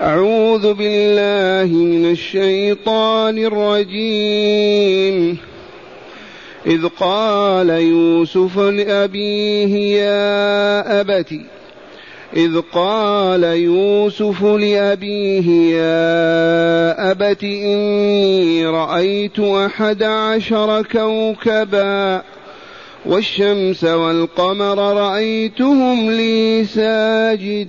أعوذ بالله من الشيطان الرجيم. إذ قال يوسف لأبيه يا أبت إذ قال يوسف لأبيه يا أبت إني رأيت أحد عشر كوكبا والشمس والقمر رأيتهم لي ساجدين.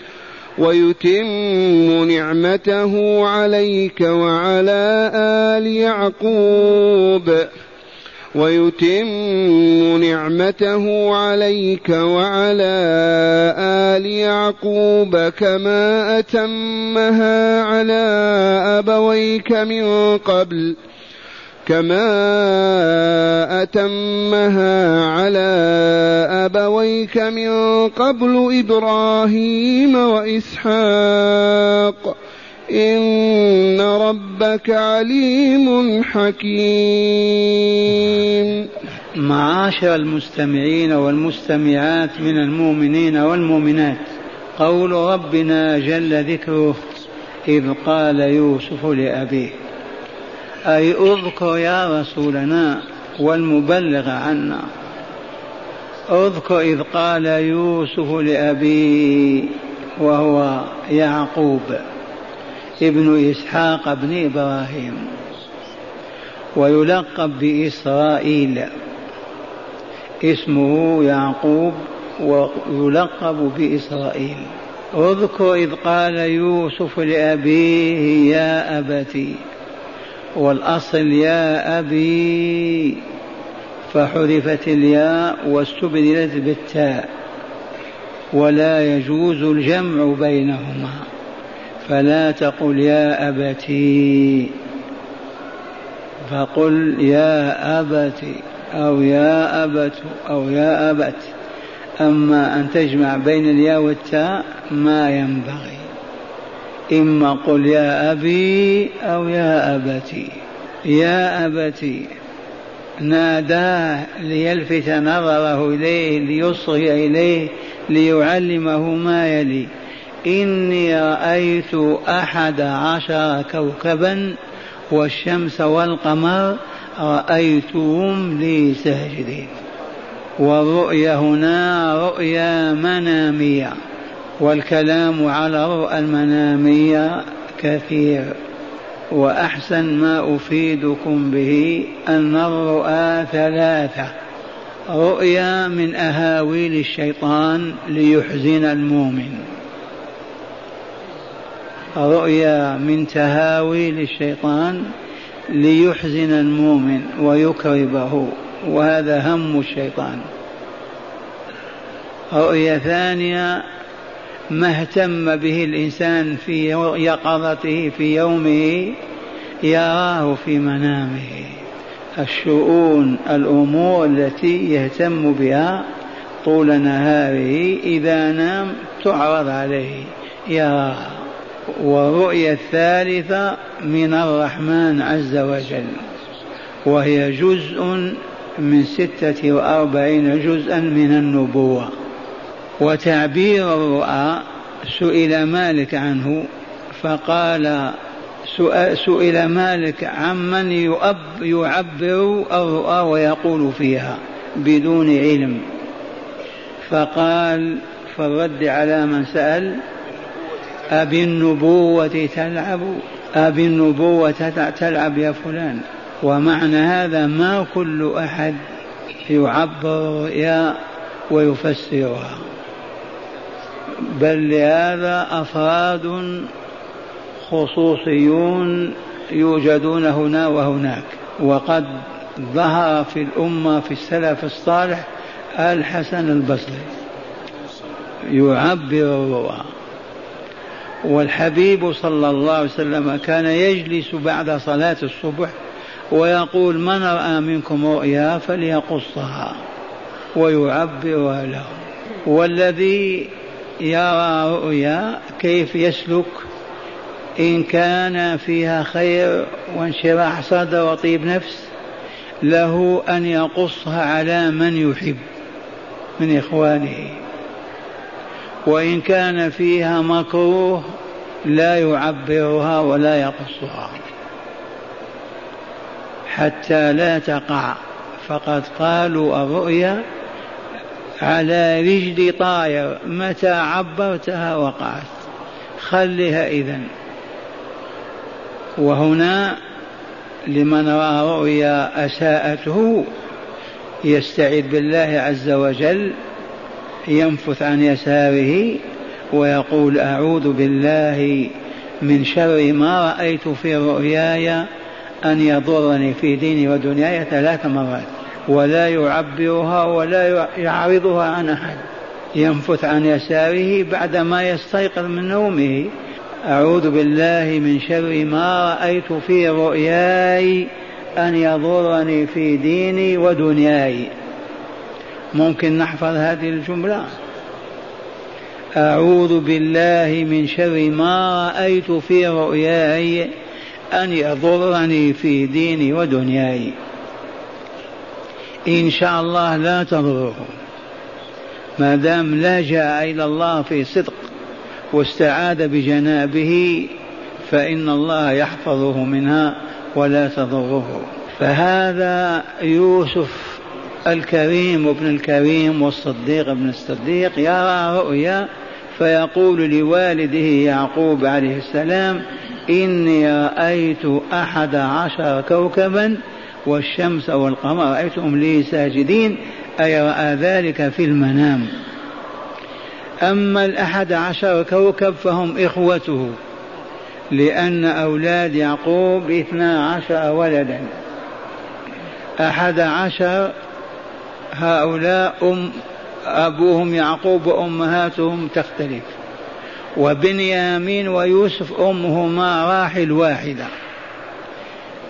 ويتم نعمته عليك وعلى آل يعقوب. ويتم نعمته عليك وعلى آل يعقوب كما أتمها على أبويك من قبل. كما أتمها على أبويك من قبل إبراهيم وإسحاق إن ربك عليم حكيم. معاشر المستمعين والمستمعات من المؤمنين والمؤمنات قول ربنا جل ذكره إذ قال يوسف لأبيه أي أذكر يا رسولنا والمبلغ عنا. أذكر إذ قال يوسف لأبيه وهو يعقوب ابن إسحاق بن إبراهيم ويلقب بإسرائيل. اسمه يعقوب ويلقب بإسرائيل. أذكر إذ قال يوسف لأبيه يا أبتي والأصل يا أبي فحذفت الياء واستبدلت بالتاء ولا يجوز الجمع بينهما. فلا تقل يا أبتي. فقل يا أبتي أو يا أبت أو يا أبت. أما أن تجمع بين الياء والتاء ما ينبغي. إما قل يا أبي أو يا أبتي. يا أبتي ناداه ليلفت نظره إليه ليصغي إليه ليعلمه ما يلي. إني رأيت أحد عشر كوكبا والشمس والقمر رأيتهم لي ساجدين. والرؤيا هنا رؤيا منامية. والكلام على المنامية كثير وأحسن ما أفيدكم به أن الرؤى ثلاثة. رؤيا من أهاويل الشيطان ليحزن المؤمن. رؤيا من تهاويل الشيطان ليحزن المؤمن ويكربه وهذا هم الشيطان. رؤيا ثانية ما اهتم به الإنسان في يقظته في يومه يراه في منامه. الشؤون الأمور التي يهتم بها طول نهاره إذا نام تعرض عليه يراها والرؤيا الثالثة من الرحمن عز وجل وهي جزء من ستة وأربعين جزءا من النبوة. وتعبير الرؤى سئل مالك عنه فقال سئل مالك عمن يعبر الرؤى ويقول فيها بدون علم. فقال في الرد على من سأل أبي النبوة تلعب أبي النبوة تلعب يا فلان. ومعنى هذا ما كل أحد يعبر رؤيا ويفسرها. بل لهذا أفراد خصوصيون يوجدون هنا وهناك. وقد ظهر في الأمة في السلف الصالح الحسن البصري يعبر الرؤى والحبيب صلى الله عليه وسلم كان يجلس بعد صلاة الصبح ويقول من رأى منكم رؤيا فليقصها ويعبرها له. والذي يرى رؤيا كيف يسلك؟ إن كان فيها خير وانشراح صدر وطيب نفس له أن يقصها على من يحب من إخوانه. وإن كان فيها مكروه لا يعبرها ولا يقصها. حتى لا تقع. فقد قالوا الرؤيا على رجل طاير متى عبرتها وقعت خلها إذن. وهنا لمن رأى رؤيا أساءته يستعيذ بالله عز وجل ينفث عن يساره ويقول أعوذ بالله من شر ما رأيت في رؤياي أن يضرني في ديني ودنياي ثلاث مرات. ولا يعبرها ولا يعرضها عن أحد. ينفث عن يساره بعدما يستيقظ من نومه. أعوذ بالله من شر ما رأيت في رؤياي أن يضرني في ديني ودنياي. ممكن نحفظ هذه الجملة؟ أعوذ بالله من شر ما رأيت في رؤياي أن يضرني في ديني ودنياي. إن شاء الله لا تضره ما دام لجأ إلى الله في صدق واستعاذ بجنابه فإن الله يحفظه منها ولا تضره. فهذا يوسف الكريم ابن الكريم والصديق ابن الصديق يرى رؤيا فيقول لوالده يعقوب عليه السلام إني رأيت أحد عشر كوكبا والشمس والقمر رأيتهم لي ساجدين أي رأى ذلك في المنام. أما الأحد عشر كوكب فهم إخوته لأن أولاد يعقوب اثنا عشر ولدا. أحد عشر هؤلاء أم أبوهم يعقوب وأمهاتهم تختلف. وبنيامين ويوسف أمهما راحل واحدة.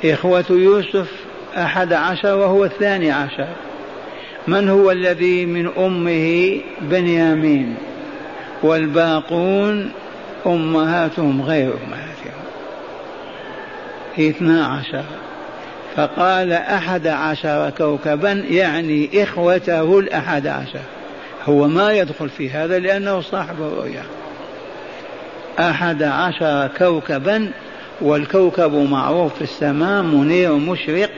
إخوة يوسف أحد عشر وهو الثاني عشر. من هو الذي من أمه بنيامين؟ والباقون أمهاتهم غير أمهاتهم. اثنا عشر. فقال أحد عشر كوكبا يعني إخوته الأحد عشر. هو ما يدخل في هذا لأنه صاحب الرؤيا أحد عشر كوكبا والكوكب معروف في السماء منير مشرق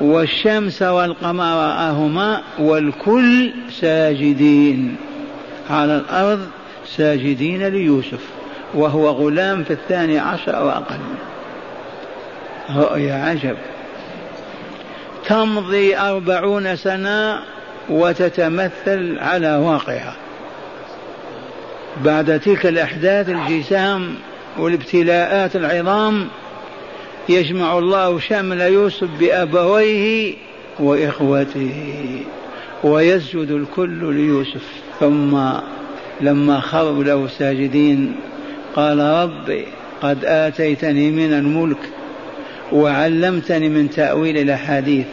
والشمس والقمر رآهما والكل ساجدين. على الأرض ساجدين ليوسف وهو غلام في الثاني عشر وأقل. رؤيا عجب. تمضي أربعون سنة وتتمثل على واقعها. بعد تلك الأحداث الجسام والابتلاءات العظام يجمع الله شمل يوسف بأبويه وإخوته ويسجد الكل ليوسف. ثم لما خروا له ساجدين قال ربي قد آتيتني من الملك وعلمتني من تأويل الأحاديث.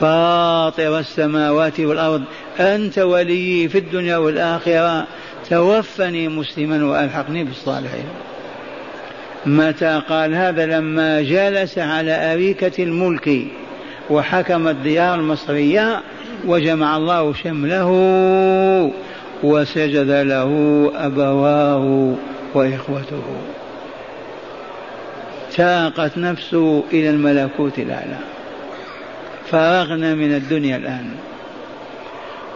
فاطر السماوات والأرض أنت ولي في الدنيا والآخرة توفني مسلما وألحقني بالصالحين. متى قال هذا؟ لما جلس على أريكة الملك وحكم الديار المصرية وجمع الله شمله وسجد له أبواه وإخوته. تاقت نفسه إلى الملكوت الأعلى. فرغنا من الدنيا الآن.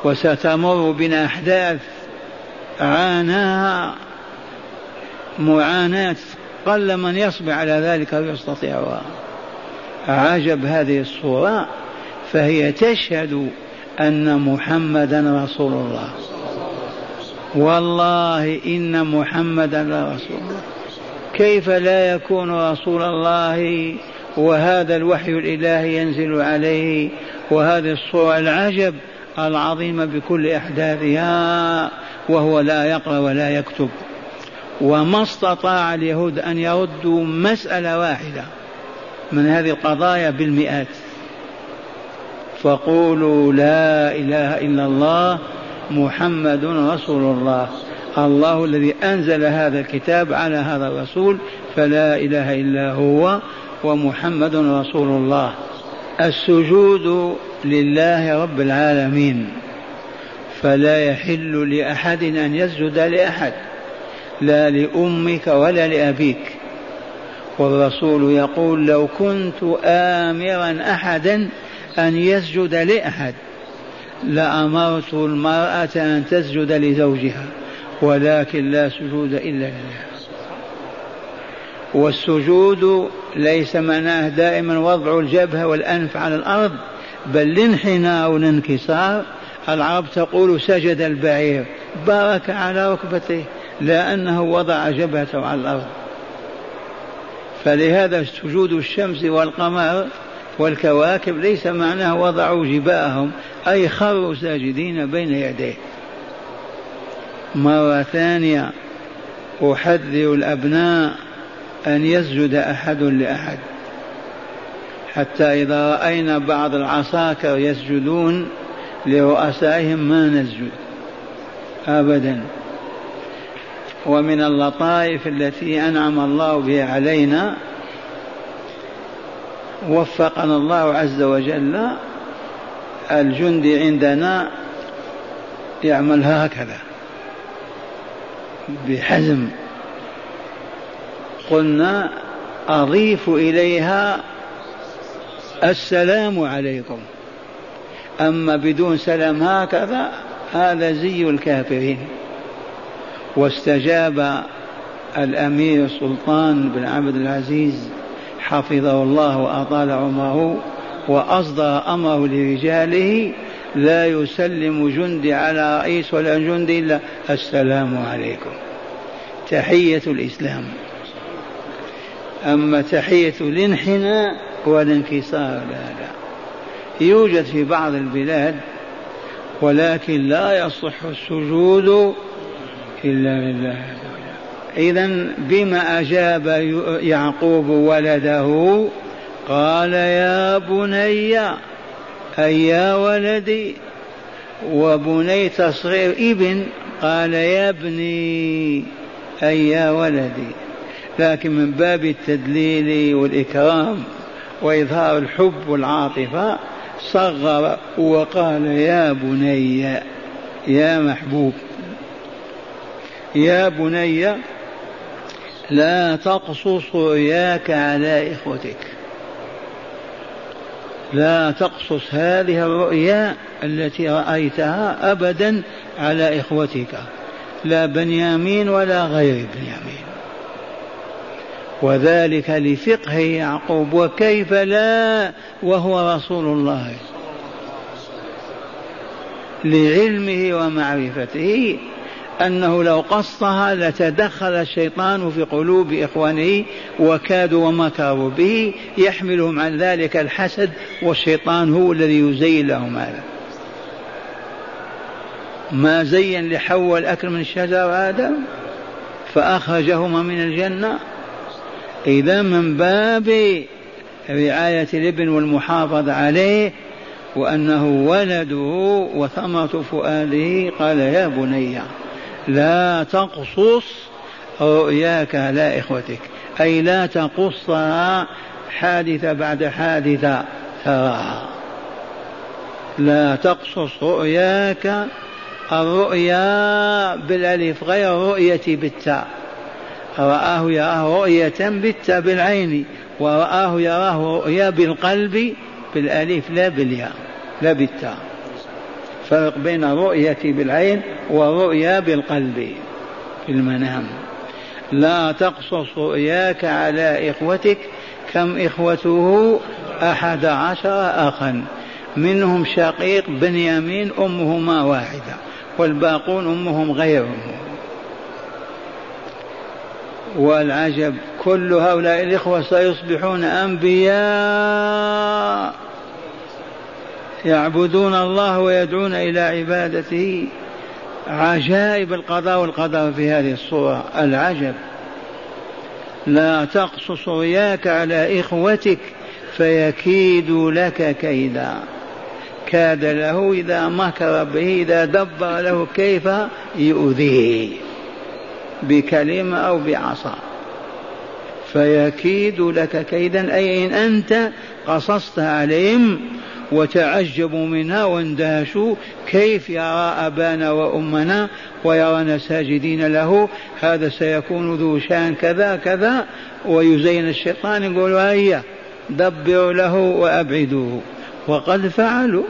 وستمر بنا أحداث عاناها معاناة قل من يصبر على ذلك ويستطيعها عجب هذه الصورة فهي تشهد أن محمدا رسول الله. والله إن محمدا لرسول الله. كيف لا يكون رسول الله وهذا الوحي الإلهي ينزل عليه وهذه الصورة العجب العظيمة بكل أحداثها وهو لا يقرأ ولا يكتب. وما استطاع اليهود أن يردوا مسألة واحدة من هذه القضايا بالمئات. فقولوا لا إله إلا الله محمد رسول الله. الله الذي أنزل هذا الكتاب على هذا الرسول فلا إله إلا هو ومحمد رسول الله. السجود لله رب العالمين. فلا يحل لأحد أن يسجد لأحد. لا لأمك ولا لأبيك. والرسول يقول لو كنت آمرا أحدا أن يسجد لأحد لأمرت المرأة أن تسجد لزوجها ولكن لا سجود إلا لله. والسجود ليس معناه دائما وضع الجبهة والأنف على الأرض بل الانحناء والانكسار. العرب تقول سجد البعير بارك على ركبتيه لا أنه وضع جبهته على الأرض. فلهذا سجود الشمس والقمر والكواكب ليس معناه وضعوا جباههم أي خروا ساجدين بين يديه. مرة ثانية أحذر الأبناء أن يسجد أحد لأحد. حتى إذا رأينا بعض العساكر يسجدون لرؤسائهم ما نسجد. أبدا. ومن اللطائف التي أنعم الله بها علينا وفقنا الله عز وجل الجندي عندنا يعمل هكذا. بحزم. قلنا أضيف إليها السلام عليكم. أما بدون سلام هكذا هذا زي الكافرين. واستجاب الأمير سلطان بن عبد العزيز حفظه الله وأطال عمره وأصدر أمره لرجاله لا يسلم جندي على رئيس ولا جندي إلا السلام عليكم. تحية الإسلام. أما تحية الانحناء والانكسار لا لا. يوجد في بعض البلاد ولكن لا يصح السجود إلا لله. إذا بما أجاب يعقوب ولده قال يا بني أي يا ولدي وبني تصغير ابن قال يا ابني أي يا ولدي لكن من باب التدليل والإكرام وإظهار الحب والعاطفة صغر وقال يا بني يا محبوب. يا بني لا تقصص رؤياك على إخوتك. لا تقصص هذه الرؤيا التي رأيتها أبدا على إخوتك لا بنيامين ولا غير بنيامين. وذلك لفقه يعقوب وكيف لا؟ وهو رسول الله. لعلمه ومعرفته. أنه لو قصها لتدخل الشيطان في قلوب إخوانه وكادوا ومكروا به يحملهم عن ذلك الحسد والشيطان هو الذي يزين لهم هذا. ما زين لحواء الأكل من الشجر آدم؟ فأخرجهما من الجنة. إذا من باب رعاية الابن والمحافظة عليه وأنه ولده وثمرة فؤاده قال يا بني لا تقصص رؤياك على إخوتك. أي لا تقصها حادثة بعد حادثة تراها لا تقصص رؤياك الرؤيا بالألف غير رؤية بالتاء. رآه يراه رؤية بالتاء بالعين ورآه يراه رؤيا بالقلب بالألف لا بالياء لا بالتاء. فرق بين الرؤية بالعين والرؤيا بالقلب. في المنام. لا تقصص رؤياك على إخوتك كم إخوته أحد عشر أخا. منهم شقيق بنيامين أمهما واحدة والباقون أمهم غيرهم. والعجب كل هؤلاء الإخوة سيصبحون أنبياء. يعبدون الله ويدعون إلى عبادته. عجائب القضاء والقدر في هذه الصورة. العجب. لا تقصص رياك على إخوتك فيكيدوا لك كيدا. كاد له إذا مكر به إذا دبر له كيف يؤذيه. بكلمة أو بعصا. فيكيد لك كيدا. أي إن أنت قصصت عليهم وتعجبوا منها واندهشوا كيف يرى أبانا وأمنا ويرانا ساجدين له. هذا سيكون ذو شان كذا كذا. ويزين الشيطان يقول هيا دبروا له وأبعدوه. وقد فعلوا.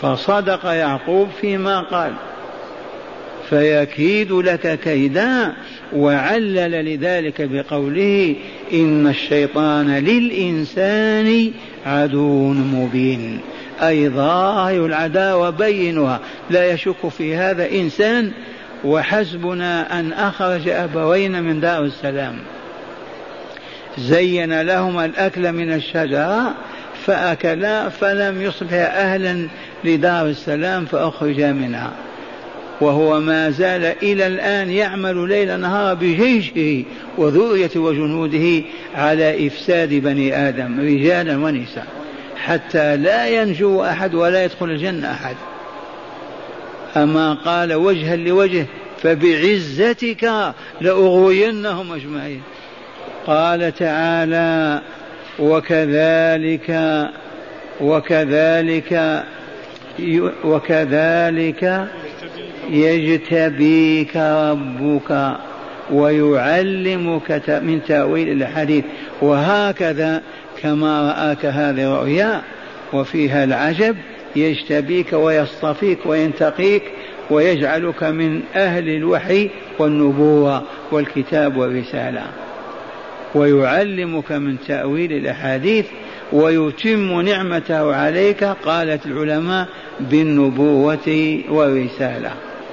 فصدق يعقوب فيما قال. فيكيد لك كيدا وعلل لذلك بقوله إن الشيطان للإنسان عدو مبين. أي ظاهر العداوة بينها لا يشك في هذا إنسان. وحسبنا أن أخرج ابوين من دار السلام. زين لهما الأكل من الشجرة فأكلا فلم يصبح أهلا لدار السلام فاخرجا منها. وهو ما زال إلى الآن يعمل ليل نهار بجيشه وذرية وجنوده على إفساد بني آدم رجالا ونساء حتى لا ينجو أحد ولا يدخل الجنة أحد. أما قال وجها لوجه فبعزتك لأغوينهم أجمعين. قال تعالى وكذلك وكذلك وكذلك يجتبيك ربك ويعلمك من تأويل الحديث. وهكذا كما رآك هذه الرؤيا وفيها العجب يجتبيك ويصطفيك وينتقيك ويجعلك من أهل الوحي والنبوة والكتاب والرسالة. ويعلمك من تأويل الأحاديث ويتم نعمته عليك قالت العلماء بالنبوة والرسالة.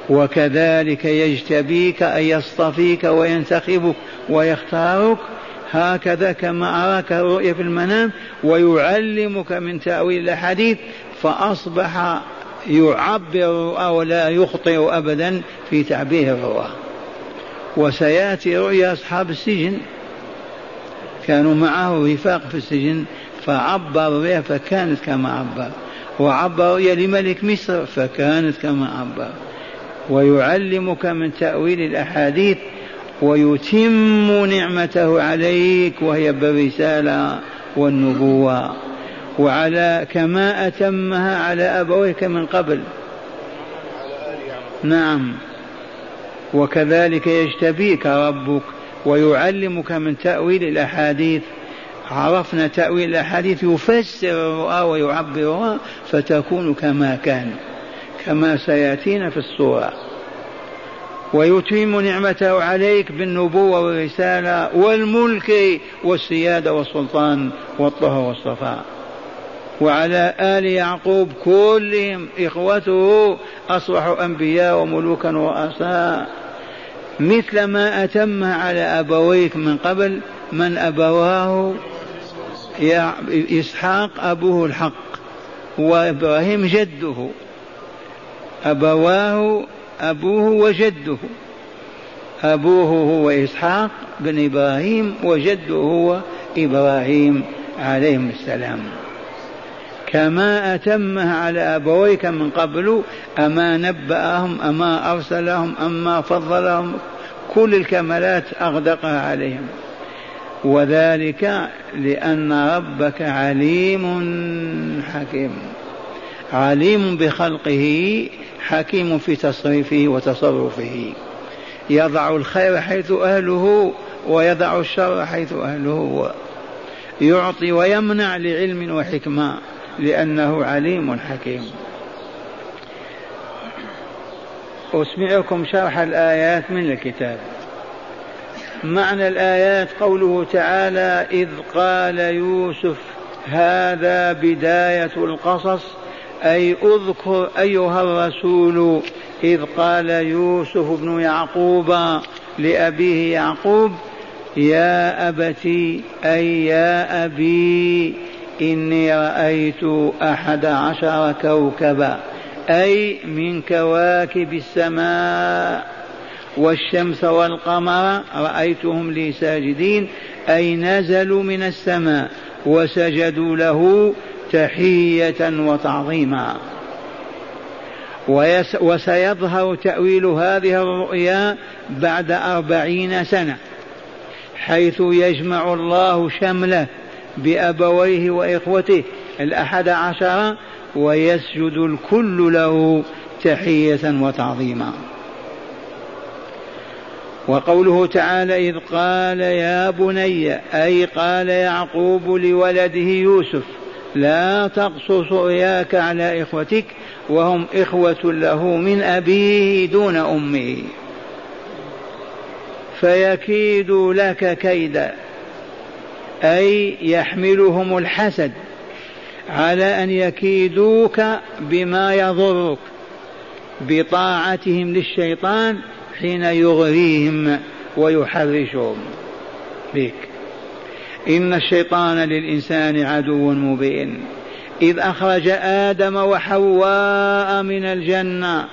وكذلك يجتبيك أن يصطفيك وينتخبك ويختارك هكذا كما أراك الرؤيا في المنام ويعلمك من تأويل الأحاديث فأصبح يعبر أو لا يخطئ أبدا في تعبير الرؤى وسيأتي رؤيا أصحاب السجن كانوا معه رفاق في السجن فعبر بها فكانت كما عبر. وعبر رؤيا لملك مصر فكانت كما عبر. ويعلمك من تأويل الأحاديث ويتم نعمته عليك وهي بالرسالة والنبوة. وعلى كما أتمها على أبويك من قبل. نعم. وكذلك يجتبيك ربك ويعلمك من تأويل الأحاديث. عرفنا تأويل الأحاديث يفسر الرؤى ويعبرها فتكون كما كان. كما سيأتينا في الصورة ويتم نعمته عليك بالنبوة والرسالة والملك والسيادة والسلطان والطهر والصفاء. وعلى آل يعقوب كلهم إخوته أصبحوا أنبياء وملوكا ورؤساء مثل ما أتم على أبويك من قبل من أبواه؟ إسحاق أبوه الحق وإبراهيم جده. أبواه أبوه وجده. أبوه هو إسحاق بن إبراهيم وجده هو إبراهيم عليهم السلام. كما أتمها على أبويك من قبل أما نبأهم أما أرسلهم أما فضلهم كل الكمالات أغدقها عليهم. وذلك لأن ربك عليم حكيم. عليم بخلقه حكيم في تصريفه وتصرفه. يضع الخير حيث أهله ويضع الشر حيث أهله. يعطي ويمنع لعلم وحكمة لأنه عليم حكيم. أسمعكم شرح الآيات من الكتاب. معنى الآيات قوله تعالى إذ قال يوسف هذا بداية القصص. أي أذكر أيها الرسول إذ قال يوسف بن يعقوب لأبيه يعقوب يا أبتي أي يا أبي إني رأيت أحد عشر كوكبا أي من كواكب السماء والشمس والقمر رأيتهم لي ساجدين أي نزلوا من السماء وسجدوا له تحية وتعظيما. وسيظهر تأويل هذه الرؤيا بعد أربعين سنة حيث يجمع الله شمله بأبويه وإخوته الأحد عشر ويسجد الكل له تحية وتعظيما. وقوله تعالى إذ قال يا بني أي قال يعقوب لولده يوسف لا تقصص رؤياك على إخوتك وهم إخوة له من أبيه دون أمه فيكيدوا لك كيدا أي يحملهم الحسد على أن يكيدوك بما يضرك بطاعتهم للشيطان حين يغريهم ويحرشهم بك. إن الشيطان للإنسان عدو مبين. إذ أخرج آدم وحواء من الجنة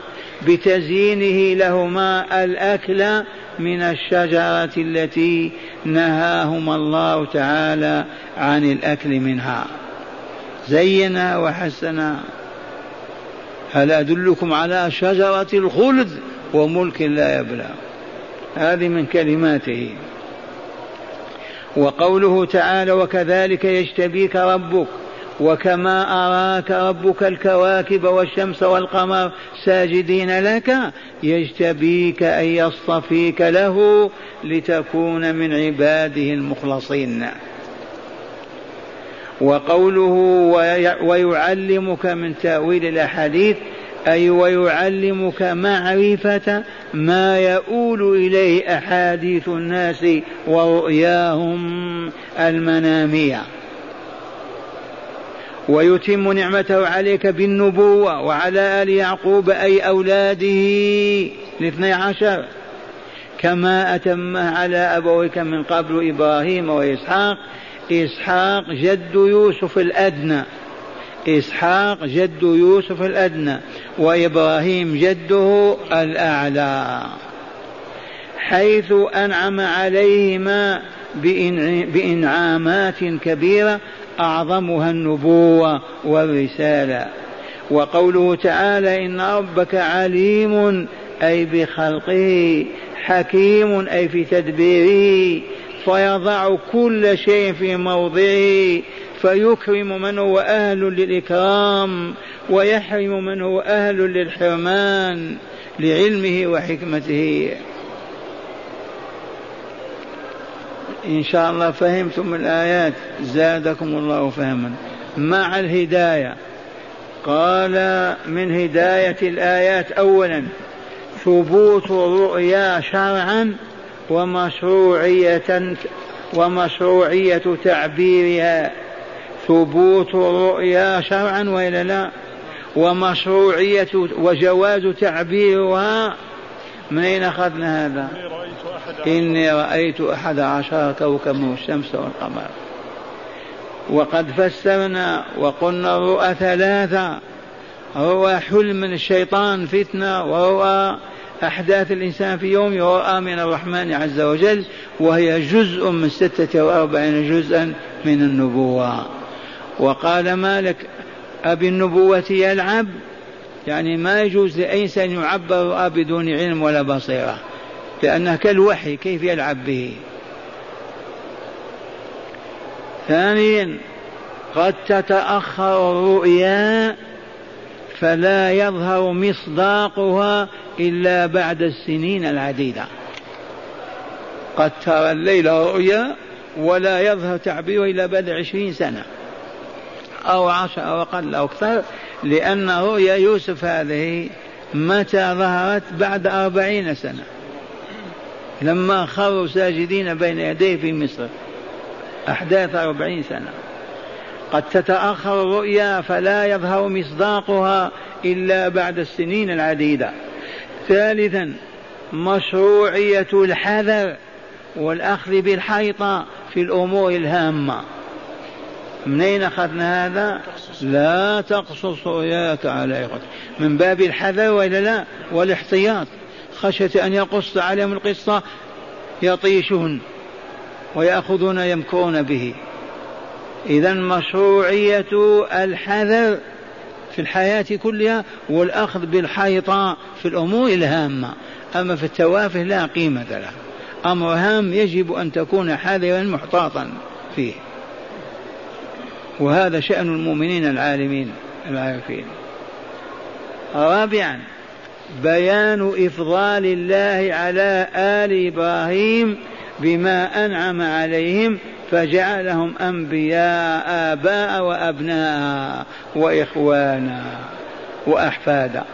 بتزيينه لهما الأكل من الشجرة التي نهاهما الله تعالى عن الأكل منها. زينا وحسنا. هل أدلكم على شجرة الخلد وملك لا يبلى؟ هذه من كلماته. وقوله تعالى وكذلك يجتبيك ربك وكما أراك ربك الكواكب والشمس والقمر ساجدين لك يجتبيك أي يصطفيك له لتكون من عباده المخلصين. وقوله ويعلمك من تأويل الأحاديث أي ويعلمك معرفة ما يؤول إليه أحاديث الناس ورؤياهم المنامية. ويتم نعمته عليك بالنبوة وعلى آل يعقوب أي أولاده الاثني عشر. كما أتمها على أبويك من قبل إبراهيم وإسحاق. إسحاق جد يوسف الأدنى. إسحاق جد يوسف الأدنى. وإبراهيم جده الأعلى حيث أنعم عليهما بإنعامات كبيرة أعظمها النبوة والرسالة. وقوله تعالى إن ربك عليم أي بخلقه حكيم أي في تدبيره فيضع كل شيء في موضعه فيكرم من هو أهل للإكرام ويحرم من هو أهل للحرمان لعلمه وحكمته. إن شاء الله فهمتم الآيات. زادكم الله فهما. مع الهداية. قال من هداية الآيات أولا ثبوت الرؤيا شرعا ومشروعية ومشروعية تعبيرها. ثبوت الرؤيا شرعا وإلا لا؟ ومشروعية وجواز تعبيرها من أين أخذنا هذا؟ إني رأيت أحد عشر كوكبا والشمس والقمر. وقد فسرنا وقلنا الرؤى ثلاثة. رؤى حلم من الشيطان فتنة ورؤى أحداث الإنسان في يوم ورؤى من الرحمن عز وجل وهي جزء من ستة وأربعين جزءا من النبوة. وقال مالك أبي النبوة يلعب؟ يعني ما يجوز لأي إنسان يعبر بدون علم ولا بصيرة لأنه كالوحي كيف يلعب به؟ ثانيا قد تتأخر الرؤيا فلا يظهر مصداقها إلا بعد السنين العديدة. قد ترى الليل رؤيا ولا يظهر تعبيره إلا بعد عشرين سنة. أو عشر أو أقل أو أكثر لأن رؤيا يوسف هذه متى ظهرت؟ بعد أربعين سنة. لما خروا ساجدين بين يديه في مصر. أحداث أربعين سنة. قد تتأخر الرؤيا فلا يظهر مصداقها إلا بعد السنين العديدة. ثالثا مشروعية الحذر والأخذ بالحيطة في الأمور الهامة. من أين أخذنا هذا؟ لا تقصص رؤياك على إخوتك. من باب الحذر وإلا لا؟ والاحتياط. خشية أن يقص عليهم القصة يطيشون ويأخذون يمكرون به. إذا مشروعية الحذر في الحياة كلها والأخذ بالحيطة في الأمور الهامة. أما في التوافه لا قيمة له أمر هام يجب أن تكون حذرا محتاطا فيه. وهذا شأن المؤمنين العالمين العارفين. رابعا بيان إفضال الله على آل إبراهيم بما أنعم عليهم فجعلهم أنبياء آباء وأبناء وإخوانا وأحفادا.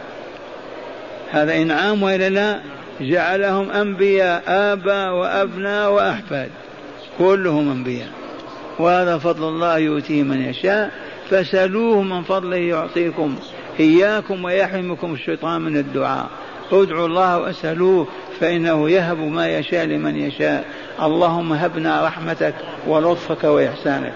هذا إنعام وإلا لا جعلهم أنبياء آباء وأبناء وأحفاد كلهم أنبياء. وهذا فضل الله يؤتيه من يشاء. فسألوه من فضله يعطيكم إياكم ويحرمكم الشيطان من الدعاء. ادعوا الله واسألوه فإنه يهب ما يشاء لمن يشاء. اللهم هبنا رحمتك ولطفك وإحسانك.